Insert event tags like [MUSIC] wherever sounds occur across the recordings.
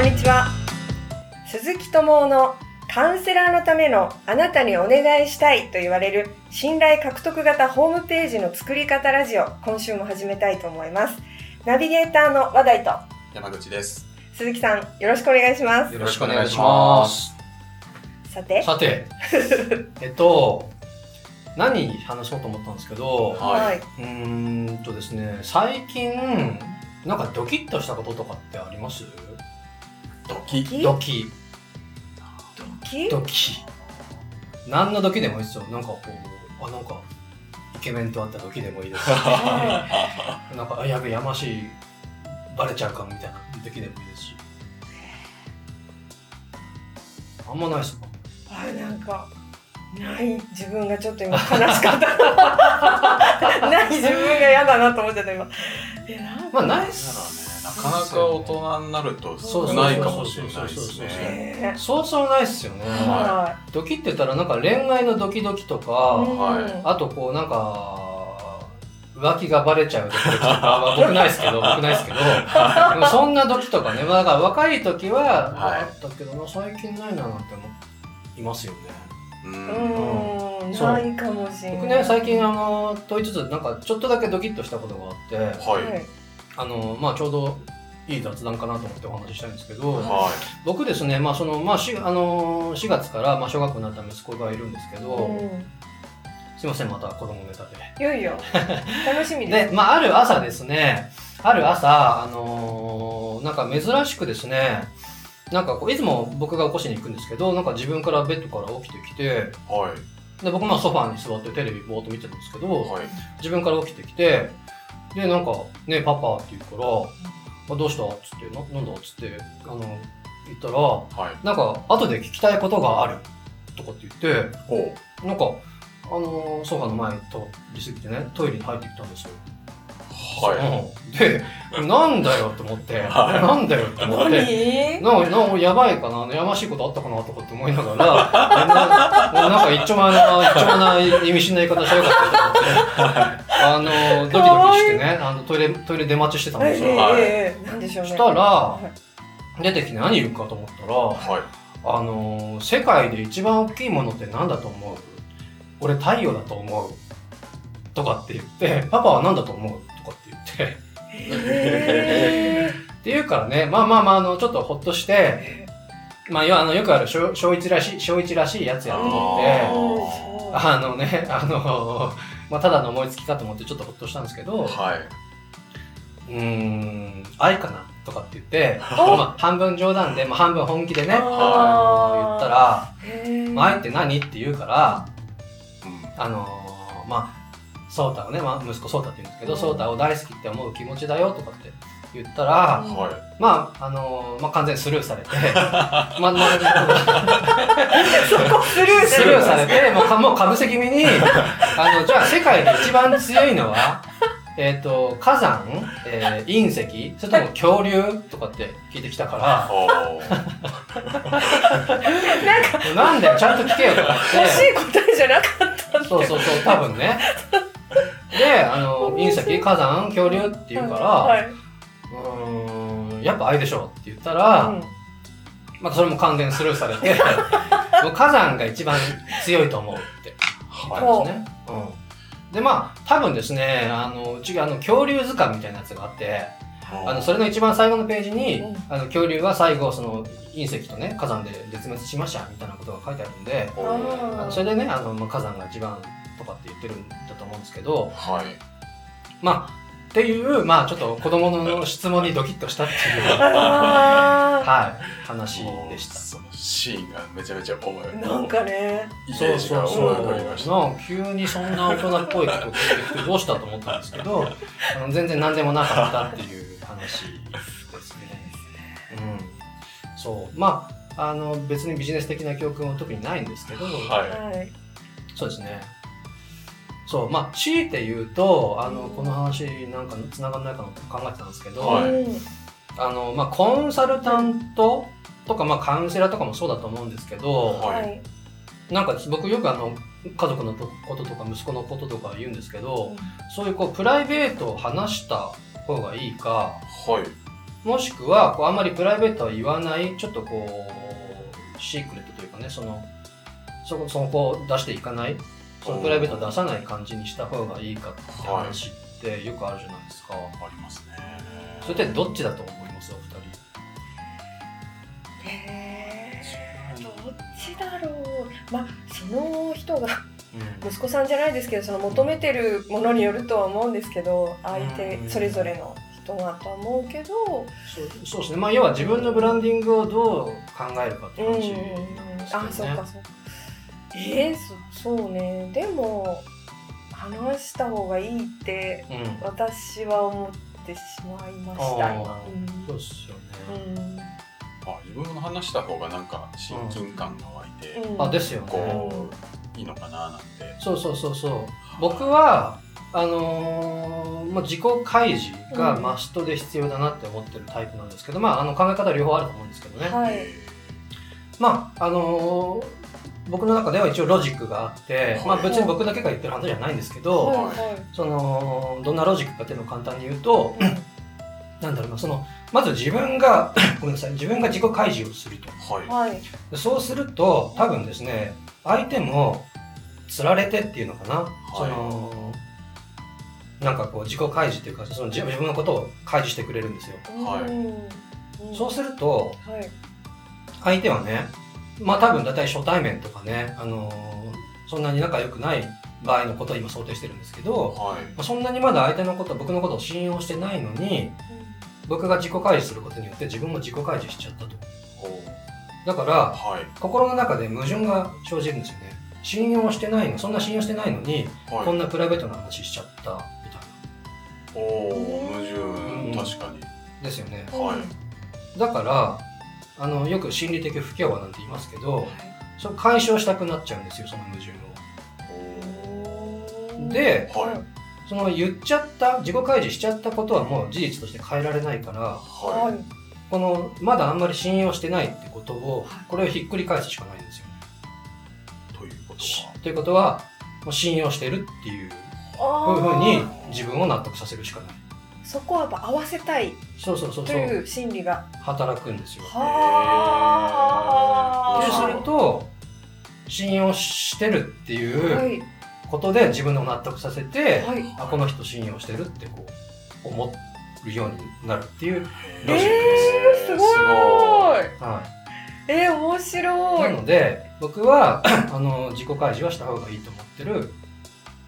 こんにちは。鈴木智夫のカウンセラーのためのあなたにお願いしたいと言われる信頼獲得型ホームページの作り方ラジオ今週も始めたいと思います。ナビゲーターの話題と山口です。鈴木さんよろしくお願いします。よろしくお願いします。さて。さて、[LAUGHS] えっと、何話そうと思ったんですけど、はい。うーんとですね、最近、なんかドキッとしたこととかってあります？ドキドキ？ドキ、ドキ？何のドキでもいいですよ。なんかこう、あ、なんか、イケメンと会ったドキでもいいですし、[LAUGHS] なんか、あ、やべえ、やましい、バレちゃうかもみたいなドキでもいいですし。あんまないですか？あなんかない自分がちょっと今悲しかった [LAUGHS] ない自分が嫌だなと思っちゃった今えなんまあ、ないっだす。かなかなか大人になると少ないかもしれないですね。ねそうそうないっすよね。はドキって言ったらなんか恋愛のドキドキといか、はいあとこうなんか、浮気がバレちゃうドキドキとか、[LAUGHS] まあ僕ないですけど、[LAUGHS] 僕ないですけど、でもそんなドキとかね、まあだから若い時ははいあったけどな、最近ないななんて思いますよね。う。うんーんそうないかもしれない僕ね、最近あの、問いつつ、なんかちょっとだけドキッとしたことがあって、はい。あの、まあちょうどいい雑談かなと思ってお話ししたいんですけど、は僕ですね、まあその、まあし、あのー、4月から、まあ、小学校になった息子がいるんですけど、うんすいません、また子供ネタで。いよいよ [LAUGHS] 楽しみでで、すまあ、ある朝ですね、ある朝、あのーなんか珍しくですね、なんかこう、いつも僕が起こしに行くんですけど、なんか自分からベッドから起きてきて、い。はい。で、僕まあソファーに座ってテレビぼーっと見てるんですけど、はい。自分から起きてきて、で、なんか、ね、パパって言うから、あどうしたっつって、ななんだっつって、あの、言ったら、はい。なんか、後で聞きたいことがあるとかって言って、ほなんか、あのーソファの前通り過ぎてね、トイレに入ってきたんですよ。う。はい。うんで、なんだよと思って、はいなんだよと思って、何？なんか、なんかやばいかな、やましいことあったかなとかって思いながら、ななんか一丁前な、一丁前な意味深な言い方しようかったと思って、あの、ドキドキしてね、あのトイレ、トイレ出待ちしてたんえですよ。はい。ええなんでしょうね。そしたらはい。出てきて何言うかと思ったら、はい。あのー世界で一番大きいものって何だと思う？俺太陽だと思うとかって言って、パパは何だと思うとかって言って、へ [LAUGHS] って言うからね、まあまあまあ、あの、ちょっとほっとして、えまあ、よあのよくある小小一らしい、小一らしいやつやと思って、ああのね、あの、まあ、ただの思いつきかと思ってちょっとほっとしたんですけど、はい。うーん、愛かなとかって言って、お。まあ、半分冗談で、まあ、半分本気でね、ああの言ったら、まあ、愛って何？って言うから、うん。あのーまあ、ソータをね、まあ、息子ソータって言うんですけど、ソータを大好きって思う気持ちだよとかって言ったら、はい。まあ、あのーまあ、完全にスルーされて、[LAUGHS] まあ、まあ、そこスルースルーされて、もうか、もうかぶせ気味に、あの、じゃあ世界で一番強いのは、えっ、と、火山、えー隕石、それとも恐竜とかって聞いてきたから、おー。なんだよ、ちゃんと聞けよとかって。欲しい答えじゃなかったそうそうそう、多分ね。で、あの、隕石、火山、恐竜って言うから、はい、うーん、やっぱ愛でしょって言ったら、うんまあそれも完全にスルーされて、[LAUGHS] もう火山が一番強いと思うって言ったんですね。うん。で、まあ、多分ですね、あの、うちがあの、恐竜図鑑みたいなやつがあって、あの、それの一番最後のページに、うんあの、恐竜は最後、その、隕石とね、火山で絶滅しました、みたいなことが書いてあるんで、あのそれでね、あの、まあ、火山が一番とかって言ってるんだと思うんですけど、はい。まあ、っていう、まあ、ちょっと子供の質問にドキッとしたっていう、[LAUGHS] あはい、話でした。そのシーンがめちゃめちゃ思いーなんかねイメージが思い浮かびました。なんか急にそんな大人っぽいこと言ってきてどうしたと思ったんですけど、あの全然何でもなかったっていう話ですね。うん。そう。まあ、あの、別にビジネス的な教訓は特にないんですけど、はい。はいそうですね。そう、まあ、強いて言うと、あの、この話なんか繋がんないかなと考えてたんですけど、はい。うんあの、まあ、コンサルタントとか、まあ、カウンセラーとかもそうだと思うんですけど、はい。はいなんか僕よくあの、家族のこととか息子のこととか言うんですけど、そういうこう、プライベートを話した方がいいか、はい。もしくはこうあんまりプライベートは言わないちょっとこうシークレットというかねそのそこそこを出していかないそのプライベートを出さない感じにした方がいいかって話ってよくあるじゃないですか、ありますね。それってどっちだと思います？お二人。へーどっちだろう。まあその人が息子さんじゃないですけどその求めてるものによるとは思うんですけど相手うん。それぞれの人がとは思うけど。そうそうですね。まあ要は自分のブランディングをどう考えるかって話うんなんですけどねあそうかそうかえー、そそうね。でも話した方がいいってうん。私は思ってしまいました。そうですよね、うん。あ自分の話した方がなんか親近感が湧いて、うん。あですよね。こういいのかななんて。そうそうそうそう。僕はあのーまあ、自己開示がマストで必要だなって思ってるタイプなんですけど、まああの考え方は両方あると思うんですけどね、はい。えまああのー僕の中では一応ロジックがあって、まあ、別に僕だけが言ってる話じゃないんですけど、はいはい。そのどんなロジックかっていうのを簡単に言うと、なんだろうなそのまず自分が [COUGHS] ごめんなさい自分が自己開示をすると。ーはい。そうすると多分ですね相手もつられてっていうのかな、そのなんかこう自己開示っていうかその自自分のことを開示してくれるんですよ、はい。そうするとはい。相手はねまあ多分大体初対面とかね、あのーそんなに仲良くない場合のことを今想定してるんですけど、はい。まあそんなにまだ相手のこと僕のことを信用してないのに僕が自己開示することによって自分も自己開示しちゃったと。だからはい。心の中で矛盾が生じるんですよね。信用してないのそんな信用してないのに、はい。こんなプライベートな話しちゃったみたいおお矛うん。盾確かに。なですよね。はい。だからあのよく心理的不協和なんて言いますけどそれ解消したくなっちゃうんですよその矛盾を。ではい。その言っちゃった自己開示しちゃったことはもう事実として変えられないからははい。このまだあんまり信用してないってことをこれをひっくり返すしかないんですよね。ということは。ということはもう信用してるっていうこういうふうに自分を納得させるしかないそこはやっぱ合わせたいそうそうそうそう。という心理が。働くんですよ。はそうすると信用してるってはい。いうことで自分を納得させて、はい。あこの人信用してるってこう思るようになるっていう、ロジックです。ねえー、すごい。はえー、面い、白ないので僕は [CLEARS THROAT] あの自己開示はした方がいいと思ってる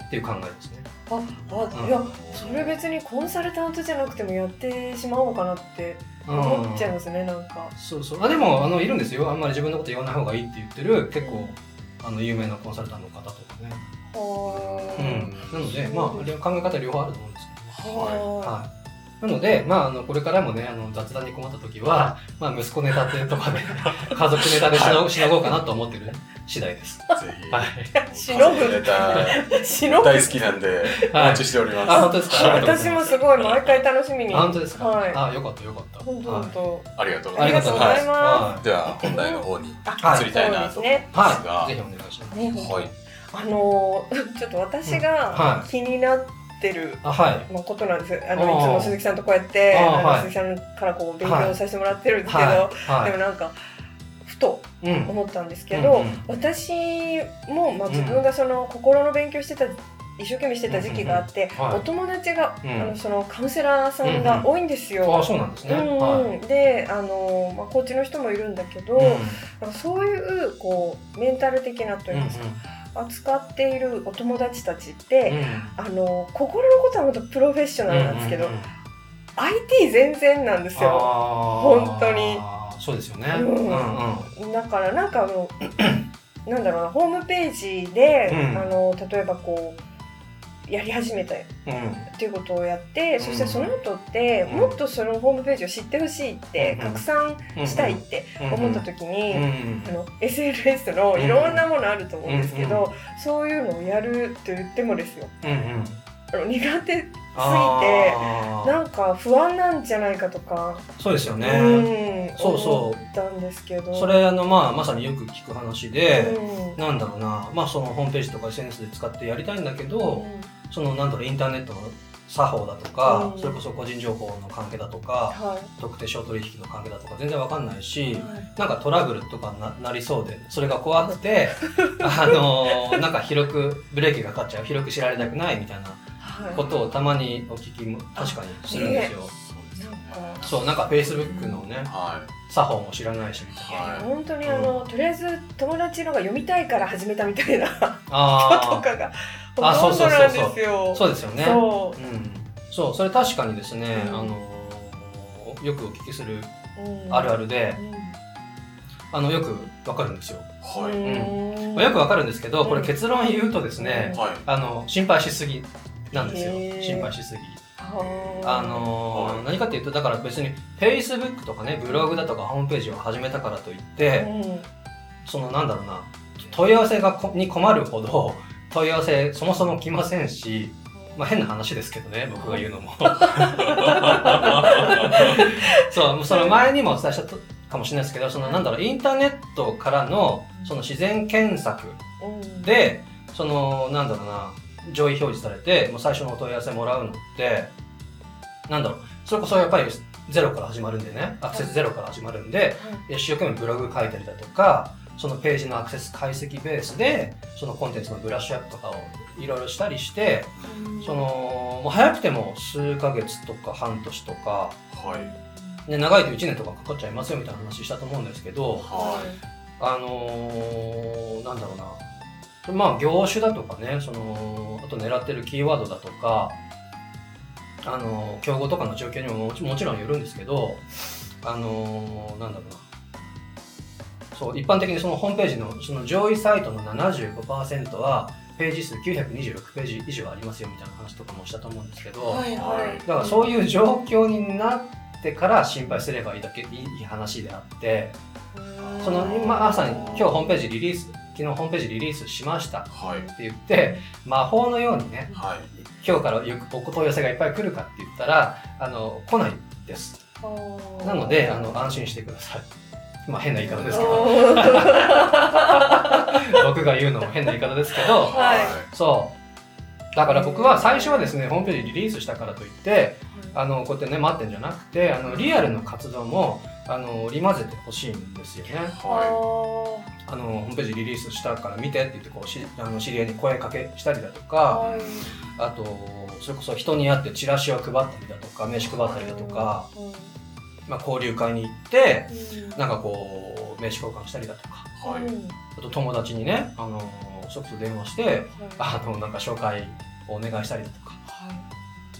っていう考えですね。あうんあいやそれ別にコンサルタントじゃなくてもやってしまおうかなって思っちゃいますねなんか。そうそう。あでもあのいるんですよ。あんまり自分のこと言わない方がいいって言ってる結構あの有名なコンサルタントの方とかね、はうん、なのでまあ両考え方両方あると思うんですけど。あ。ははい。なので、まあ、あの、これからもね、あの、雑談に困った時は、まあ、息子ネタっていうとかで、[LAUGHS] 家族ネタでしの,、しのごうかなと思ってる次第です。ぜはい。ひしのぐネタいしのぐ大好きなんでお待ちしておりあ、ま本当ですか？私もすごい毎回楽しみに。あ、本当ですか？はい。あ、よかったよかった。本当はい本当。すありがとうございます。とうございまはでは本題の方にあ移りたいなと思いねますが。はい。ぜひお願いします。ね。はい。あのー [LAUGHS] ちょっと私うん。がはい。気になってるあ、はい。まあことなんです。あのあー。いつも鈴木さんとこうやってあの鈴木さんからこう勉強させてもらってるんですけど、はい。はでもなんかふと。思ったんですけど、うんうん。私も、まあ、うん自分がその心の勉強してた一生懸命してた時期があって、お友達が、うん。あのそのカウンセラーさんが多いんですよ。あ、そうなんですね。うん。はい。であの、まあ、コーチの人もいるんだけど、そういうこうメンタル的なというんですか、扱っているお友達たちって、うん。うんあの心のことは本当プロフェッショナルなんですけど、うんうんうん。IT 全然なんですよ。本当に。そうですよね。うん。うんうん。だからなんかあの [CLEARS THROAT] なんだろうなホームページで、うん。あの例えばこうやり始めたっうん。ていうことをやって、そしてうん。その後って、うん。もっとそのホームページを知ってほしいって、うん。拡散したいって思った時に、うん。うん。あの SNS のいろんなものあると思うんですけど、うん。そういうのをやると言ってもですよ。うん。うん。あの苦手すぎてなんか不安なんじゃないかとか、そうですよね。うんそうそう。思ったんですけど。それあのまあまさによく聞く話で、うん。なんだろうな、まあそのホームページとか SNS で使ってやりたいんだけど、そのなんだろうインターネットの作法だとか、うん。それこそ個人情報の関係だとか、はい。特定商取引の関係だとか全然わかんないし、はい。なんかトラブルとかななりそうでそれが怖くて [LAUGHS] あのーなんか広くブレーキがかかっちゃう広く知られたくないみたいなはい。ことをたまにお聞きも確かにするんですよ。なんか。そうなんか Facebook のねは作法も知らないしみたいな。はい本当にあの、とりあえず友達のが読みたいから始めたみたいな人 [LAUGHS] とあかがあほとんどなんですあよ。そうですよね。そうん、そうそれ確かにですね、うんあのーよくお聞きするあるあるで、うんあのよくわかるんですよ。い。はい。うんまあよくわかるんですけどこれうん結論言うとですね、はい。あの心配しすぎなんですよ心配しすぎ。はあのーはい何かっていうとだから別に Facebook とかねブログだとかホームページを始めたからといって、うんそのなんだろうな問い合わせがこに困るほど問い合わせそもそも来ませんし、まあ、変な話ですけどね僕が言うのも。[LAUGHS] そうもうその前にもお伝えしたかもしれないですけどそのなんだろうインターネットからのその自然検索うんでそのなんだろうな上位表示されてもう最初のお問い合わせもらうのってなんだろうそれこそやっぱりゼロから始まるんでねアクセスゼロから始まるんで一生懸命ブログ書いたりだとかそのページのアクセス解析ベースでそのコンテンツのブラッシュアップとかをいろいろしたりしてうん。そのもう早くても数ヶ月とか半年とか、はい。ね、長いと1年とかかかっちゃいますよみたいな話したと思うんですけどはあのーなんだろうな。まあ業種だとかねそのあと狙ってるキーワードだとかあのー競合とかの状況にももちもちろんよるんですけどあのーなんだろうなそう一般的にそのホームページのその上位サイトの75%はページ数926ページ以上ありますよみたいな話とかもしたと思うんですけど、はいはいだからそういう状況になってから心配すればいいだけいい話であってその今まさに今日ホームページリリース昨日ホームページリリースしましたっい。はい。て言って魔法のようにねはい。今日からよくお問い合わせがいっぱい来るかって言ったらあの来ないですなのであの安心してくださいまあ変な言い方ですけど。[LAUGHS] 僕が言うのも変な言い方ですけど。はい。そう。だから僕は最初はですねホームページリリースしたからといってあのこうやってね待ってんじゃなくてあのリアルの活動もあの織り交ぜてほしいんですよね。はあのホームページリリースしたから見てって言ってこうしあの知り合いに声かけしたりだとかはい。あとそれこそ人に会ってチラシを配ったりだとか名刺配ったりだとか、まあ、交流会に行ってなんかこう名刺交換したりだとかい。はい。あと友達にねあのそれこそ電話してあのなんか紹介をお願いしたりだとか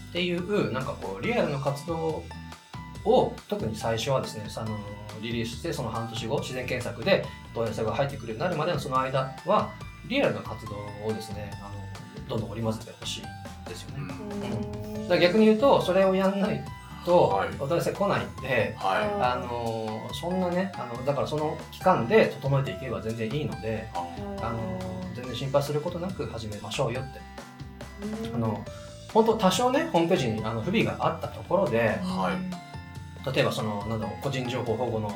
っていうなんかこうリアルの活動を特に最初はですねあのリリースしてその半年後自然検索で問い合わせが入ってくるようになるまでのその間はリアルな活動をですねあのどんどん織り交ぜてほしいですよね。だから逆に言うとそれをやんないとはい。お問い合わせ来ないんで、はあのそんなねあのだからその期間で整えていけば全然いいのでい。あの全然心配することなく始めましょうよって。あの本当多少ねホームページにあの不備があったところではい。例えばそのなんだろう個人情報保護の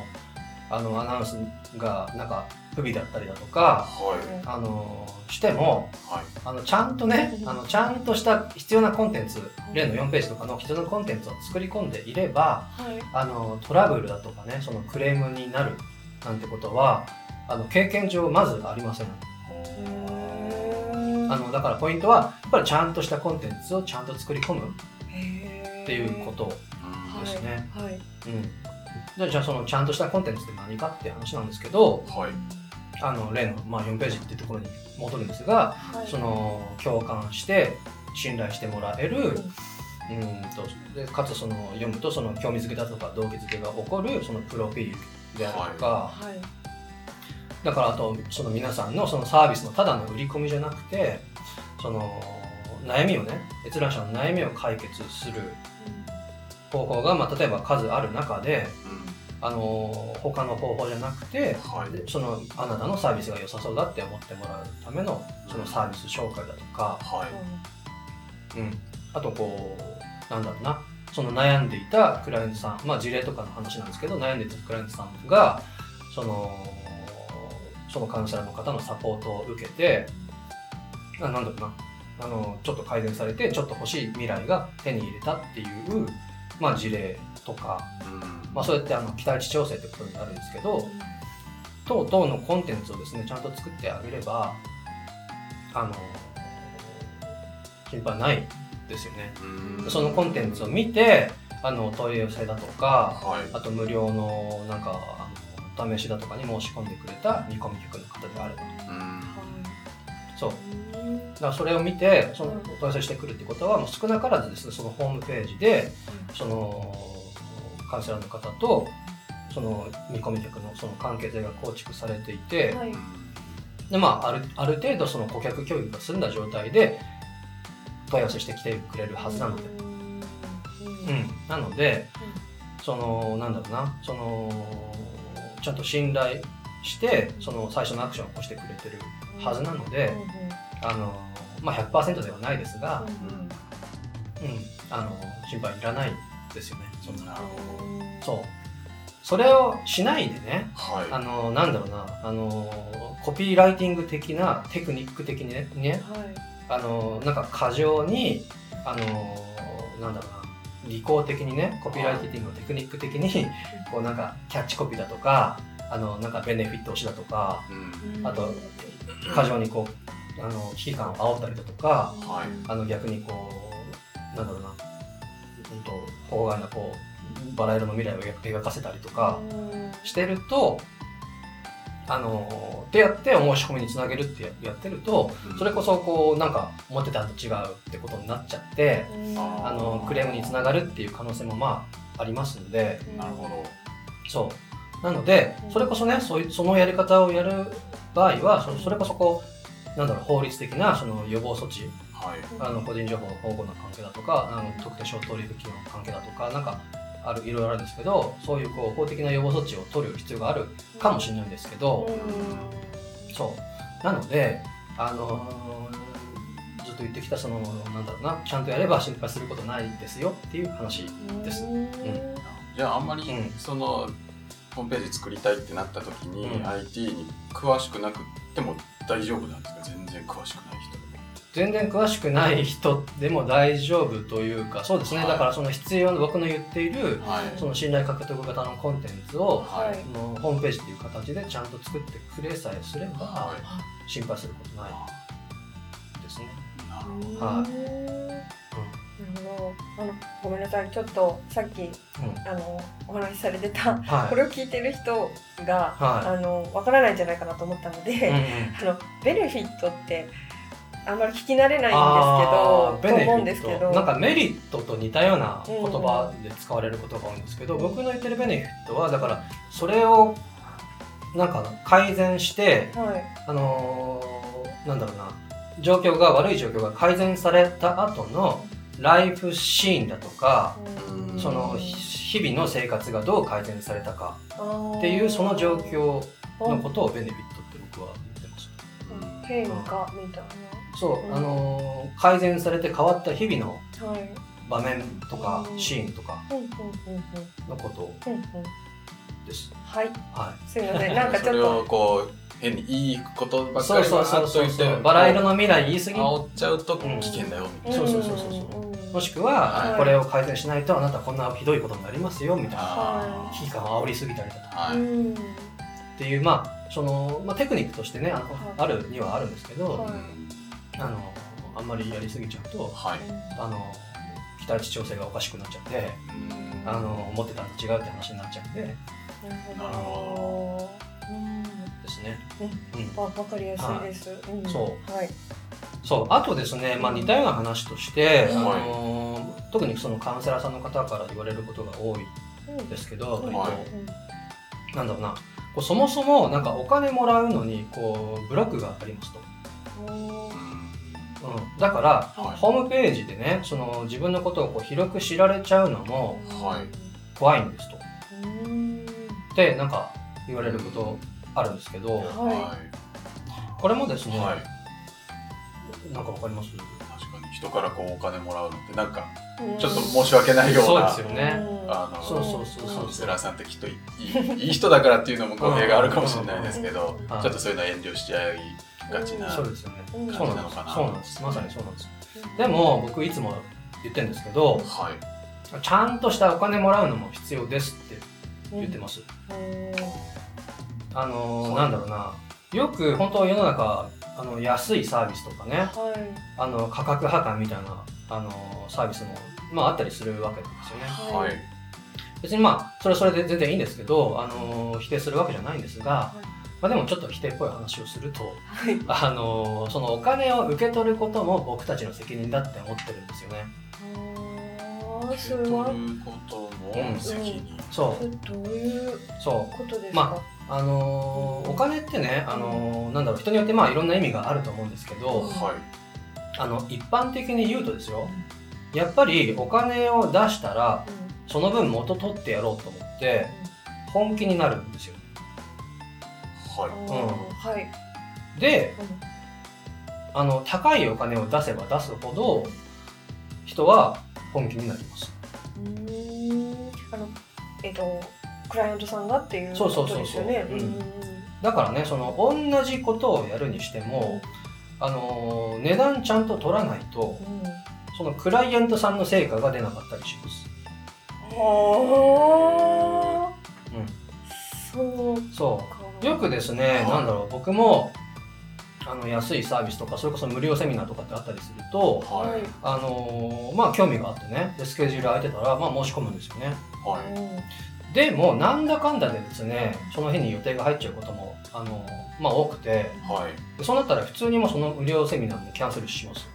あのアナウンスがなんか不備だったりだとかはい。あのしてもはい。あのちゃんとねあのちゃんとした必要なコンテンツ例の4ページとかの必要なコンテンツを作り込んでいればあのトラブルだとかねそのクレームになるなんてことはあの経験上まずありませんあのだからポイントはやっぱりちゃんとしたコンテンツをちゃんと作り込むっていうことですね。はいうん、でじゃあそのちゃんとしたコンテンツって何かっていう話なんですけどはい。あの例の、まあ、4ページっていうところに戻るんですがその共感して信頼してもらえる、うん、とでかつその読むとその興味づけだとか動機づけが起こるそのプロフィールであるとか、はい。だからあとその皆さんのそのサービスのただの売り込みじゃなくてその悩みをね閲覧者の悩みを解決する方法が、まあ、例えば数ある中であの他の方法じゃなくてはい。でそのあなたのサービスが良さそうだって思ってもらうためのそのサービス紹介だとか、はい。うん、あとこうなんだろうな。その悩んでいたクライアントさんまあ事例とかの話なんですけど悩んでいたクライアントさんがそのそのカウンセラーの方のサポートを受けてあなんだろうな。あのちょっと改善されてちょっと欲しい未来が手に入れたっていう、まあ、事例とか、まあ、そうやってあの期待値調整ってことになるんですけど等々のコンテンツをですねちゃんと作ってあげればあの心配ないですよね。そのコンテンツを見てあの問い合わせだとか、はい。あと無料のなんかあの試しだとかに申し込んでくれた見込み客の方であれば。うん。そう。だからそれを見てそのお問い合わせしてくるってことはもう少なからずですねそのホームページでそのカウンセラーの方とその見込み客のその関係性が構築されていて、はい。でまああるある程度その顧客教育が済んだ状態で問い合わせしてきてくれるはずなので、うん、なので、そのなんだろうなそのちゃんと信頼してその最初のアクションを起こしてくれてるはずなので、あのまあ、100%ではないですが、うん、あの心配いらないですよね。そんな。なるほど。そう。それをしないでねはい。あのなんだろうなあのコピーライティング的なテクニック的にねねあのなんか過剰にあのなんだろうな技巧的にねコピーライティングのテクニック的に [LAUGHS] こうなんかキャッチコピーだとかあのなんかベネフィット推しだとかうん。あと過剰にこうあの危機感を煽ったりだとかはい。あの逆にこうなんだろうな本当法外なこうバラ色の未来を描かせたりとかしてるとあのってやってお申し込みにつなげるってややってるとそれこそこうなんか思ってたのと違うってことになっちゃってあのクレームにつながるっていう可能性もまあありますので。なるほど。そう。なのでそれこそねそういうそのやり方をやる場合はそそれこそこうなんだろう法律的なその予防措置はい。あの個人情報保護の関係だとかあの特定商取引の関係だとかなんかあるいろいろあるんですけどそういうこう法的な予防措置を取る必要があるかもしれないんですけど、そう。なのであのーずっと言ってきたそのなんだろうなちゃんとやれば心配することないですよっていう話です。じゃああんまりうん。そのホームページ作りたいってなった時に、うん。IT に詳しくなくても大丈夫なんですか？全然詳しくない人全然詳しくない人でも大丈夫というかそうですね、はい。だからその必要な僕の言っているはい。その信頼獲得型のコンテンツをはい。そのホームページっていう形でちゃんと作ってくれさえすればは心配することないですね。はい。なるほど。あのごめんなさい。ちょっとさっきうん。あのお話しされてたはい。これを聞いてる人が、はい。あのわからないんじゃないかなと思ったので、うんうん。[LAUGHS] あのベネフィットってあんまり聞き慣れないんですけどと思うんですけど。なんかメリットと似たような言葉で使われることが多いんですけど、うん。僕の言ってるベネフィットはだからそれをなんか改善してはい。あのーなんだろうな状況が悪い状況が改善された後のライフシーンだとかうん。その日々の生活がどう改善されたかっっていうその状況のことをベネフィットって僕は言ってます。変化みたいそう、うん。あのー改善されて変わった日々の場面とかうん。シーンとかのことです。はい。はすみません。なんかち [LAUGHS] それをょっとこう変にいいことばい。っかそうそうりわーそうそう。っと言ってバラ色の未来言い過ぎ？煽っちゃうと危険だよみたいな、そうそうそうそうそう。ん。もしくは、はい。これを改善しないとあなたこんなひどいことになりますよみたいな。あ危機感を煽りすぎたりだとか。はい、うん。っていうまあその、まあ、テクニックとしてねあのあるにはあるんですけど、はいあのあんまりやりすぎちゃうとはい。あの期待値調整がおかしくなっちゃってあの思ってたのと違うって話になっちゃうんでなるほど。うんですね。うん。うん。わわかりやすいです。ん。そう。はい。そう。あとですね、まあ、似たような話として、うん。あのー特にそのカウンセラーさんの方から言われることが多いうん。んですけど、なんだろうな。こうそもそもなんかお金もらうのにこうブロックがありますと、うん。だから、はい。ホームページでねその自分のことをこう広く知られちゃうのもはい。怖いんですと。うん。ってなんか言われることあるんですけどんははこれもですね、い、はい、なんかわかります？確かに。人からこうお金もらうのってなんかい。ちょっと申し訳ないようそうなですよね。あのそうそうそうそう。カウンセラーさんってきっといいいい人だからっていうのも語弊があるかもしれないですけど、うん。ちょっとそういうの遠慮しちゃいがちなそうですよね、うんそうなのかなそうなんです。まさにそうなんです。うん。でも僕いつも言ってるんですけどはい。ちゃんとしたお金もらうのも必要ですって言ってます、うん。あのなんだろうな。よく本当世の中あの安いサービスとかねはい。あの価格破壊みたいなあのサービスも、まあ、あったりするわけですよね。はい。別にまあそれはそれで全然いいんですけどあの否定するわけじゃないんですが、まあ、でもちょっと否定っぽい話をするとはい。あのそのお金を受け取ることも僕たちの責任だって思ってるんですよね。あーそれ受けは取ることも責任、そそれどういうことですか、まう。あのお金ってねあのなんだろう人によってまあいろんな意味があると思うんですけどはい。あの一般的に言うとですよやっぱりお金を出したらうん。その分元取ってやろうと思って本気になるんですよはい。あーはい、であの高いお金を出せば出すほど人は本気になります。うん、あのえっ、とクライアントさんがっていうこそうそうそうそう。とですよね。うん。うんだからねその同じことをやるにしてもあの値段ちゃんと取らないとうん。そのクライアントさんの成果が出なかったりします、はあそう。そかうよくですねなんだろう僕もあの安いサービスとかそれこそ無料セミナーとかってあったりするとはい。あのまあ興味があってねでスケジュール空いてたら、まあ、申し込むんですよね。はい。うんでもなんだかんだでですねその日に予定が入っちゃうこともあの、まあ、多くてはい。でそうなったら普通にもうその無料セミナーもキャンセルします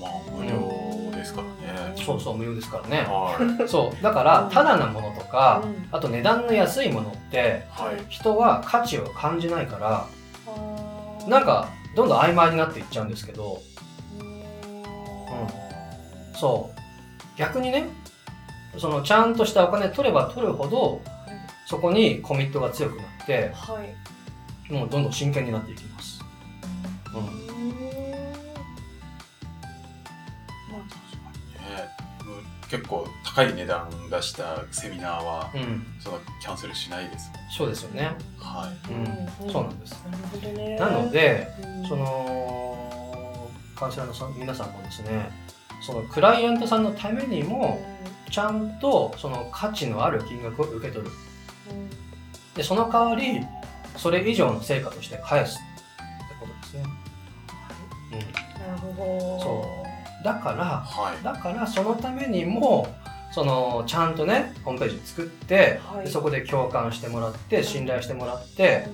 まあ無料そうそう無料ですからね。はい。そうだからただなものとかうん。あと値段の安いものってはい。人は価値を感じないからなんかどんどん曖昧になっていっちゃうんですけど。うん。そう。逆にねそのちゃんとしたお金取れば取るほどそこにコミットが強くなってはい。もうどんどん真剣になっていきます、結構高い値段出したセミナーはうん、そのキャンセルしないです。そうですよね、はうん。そうなんです。なるほどね。なのでうん。そのカウンセラーのさん皆さんもですねそのクライアントさんのためにもちゃんとその価値のある金額を受け取る。うん。でその代わりそれ以上の成果として返すってことですね、なるほど。そうだからはい。だからそのためにもそのちゃんとねホームページ作って、はい。でそこで共感してもらって信頼してもらって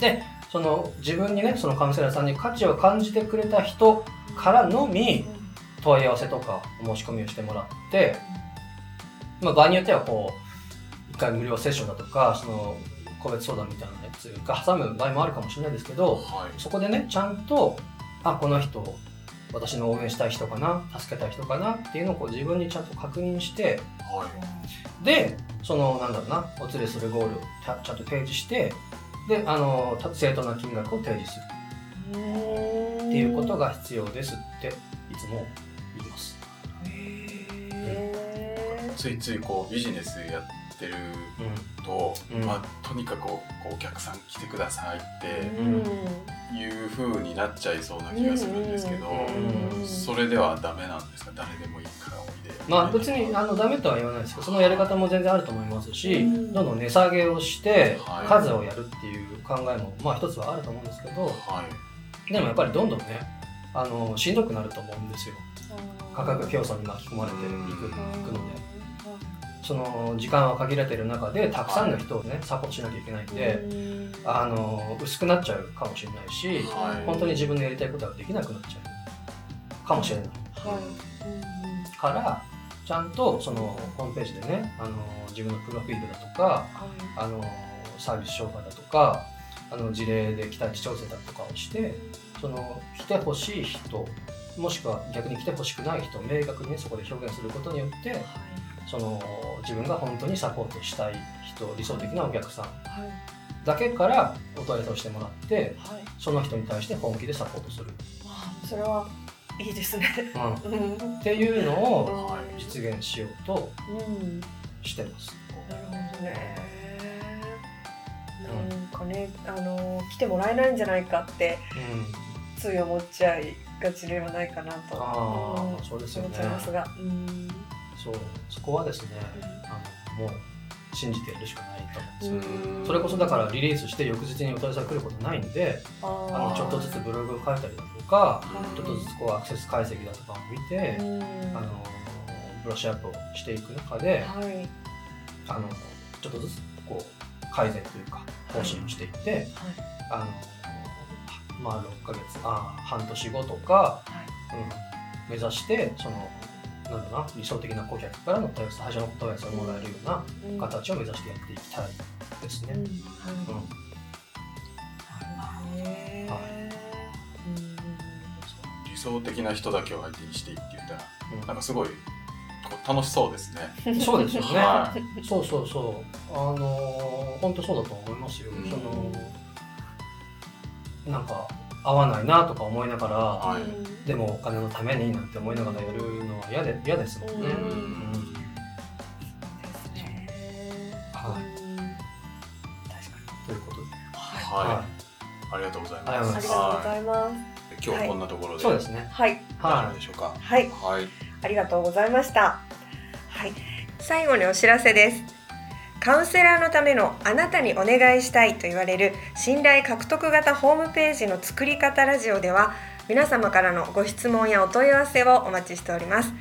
でその自分にねそのカウンセラーさんに価値を感じてくれた人からのみ問い合わせとかお申し込みをしてもらって、まあ、場合によってはこう一回無料セッションだとかその個別相談みたいなやつが挟む場合もあるかもしれないですけどはい。そこでねちゃんとあこの人私の応援したい人かな助けたい人かなっていうのをこう自分にちゃんと確認してはい。でそのなんだろうなお連れするゴールをちゃちゃんと提示してであのた正当な金額を提示する。っっていうことが必要ですっていつも言います。へついついこうビジネスやってると、うんまあ、とにかくこうお客さん来てくださいっーてうん。いう風になっちゃいそうな気がするんですけど、うんそれではダメなんですか？誰でもいいからおいで。まあ別にあのダメとは言わないですけどそのやり方も全然あると思いますし、うん。どんどん値下げをしてはい。数をやるっていう考えもまあ一つはあると思うんですけどはい。でもやっぱりどんどんねあのしんどくなると思うんですよ。価格競争に巻き込まれていくいくのでその時間は限られている中でたくさんの人をねサポートしなきゃいけないんであの薄くなっちゃうかもしれないしはい。本当に自分のやりたいことができなくなっちゃう。かもしれない。はい。からちゃんとそのホームページでねあの自分のプロフィールだとかあのサービス紹介だとかあの事例で期待値調整だとかをしてその来てほしい人もしくは逆に来てほしくない人を明確にねそこで表現することによってその自分が本当にサポートしたい人理想的なお客さんだけからお問い合わせをしてもらってその人に対して本気でサポートする、それはいいですね。うん、うん。っていうのをはい。実現しようとうん。してます。なるほどね。なんかね、あの来てもらえないんじゃないかってうん。つい思っちゃいがちではないかなとそうですよね。思っちゃいますが、うんそうそこはですねあのもう信じてやるしかないと。思うん。ですようんそれこそだからリリースして翌日にお問い合わせが来ることないんであのちょっとずつブログを書いたりだとかうん。ちょっとずつこうアクセス解析だとかを見てうん。あのブラッシュアップをしていく中ではい。あのちょっとずつこう改善というか更新をしていってあのまあ6ヶ月あ半年後とか、はい。うん、目指してそのなんだな理想的な顧客からの問い合わせ最初の問い合わせをもらえるようなうん形を目指してやっていきたいですね。理想的な人だけを相手にしていいって言ったらうんなんかすごい楽しそうですね。そうですよね。はいそうそうそう。あのー本当そうだと思いますよ。うんそのなんか合わないなとか思いながら、はいうんでもお金のためになんて思いながらやるのは嫌で嫌ですもんね。ということで、にはい、ありがとうございありがとうございますます。ありがとうございますはい今日はこんなところで、そうですね。はい大丈は夫でしょうか？はいはい。ありがとうございました。はい、最後にお知らせです。カウンセラーのためのあなたにお願いしたいと言われる信頼獲得型ホームページの作り方ラジオでは皆様からのご質問やお問い合わせをお待ちしております。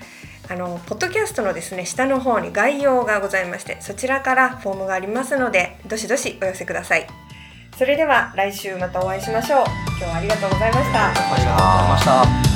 あのポッドキャストのですね下の方に概要がございましてそちらからフォームがありますのでどしどしお寄せください。それでは来週またお会いしましょう。今日はありがとうございました。ありがとうございました。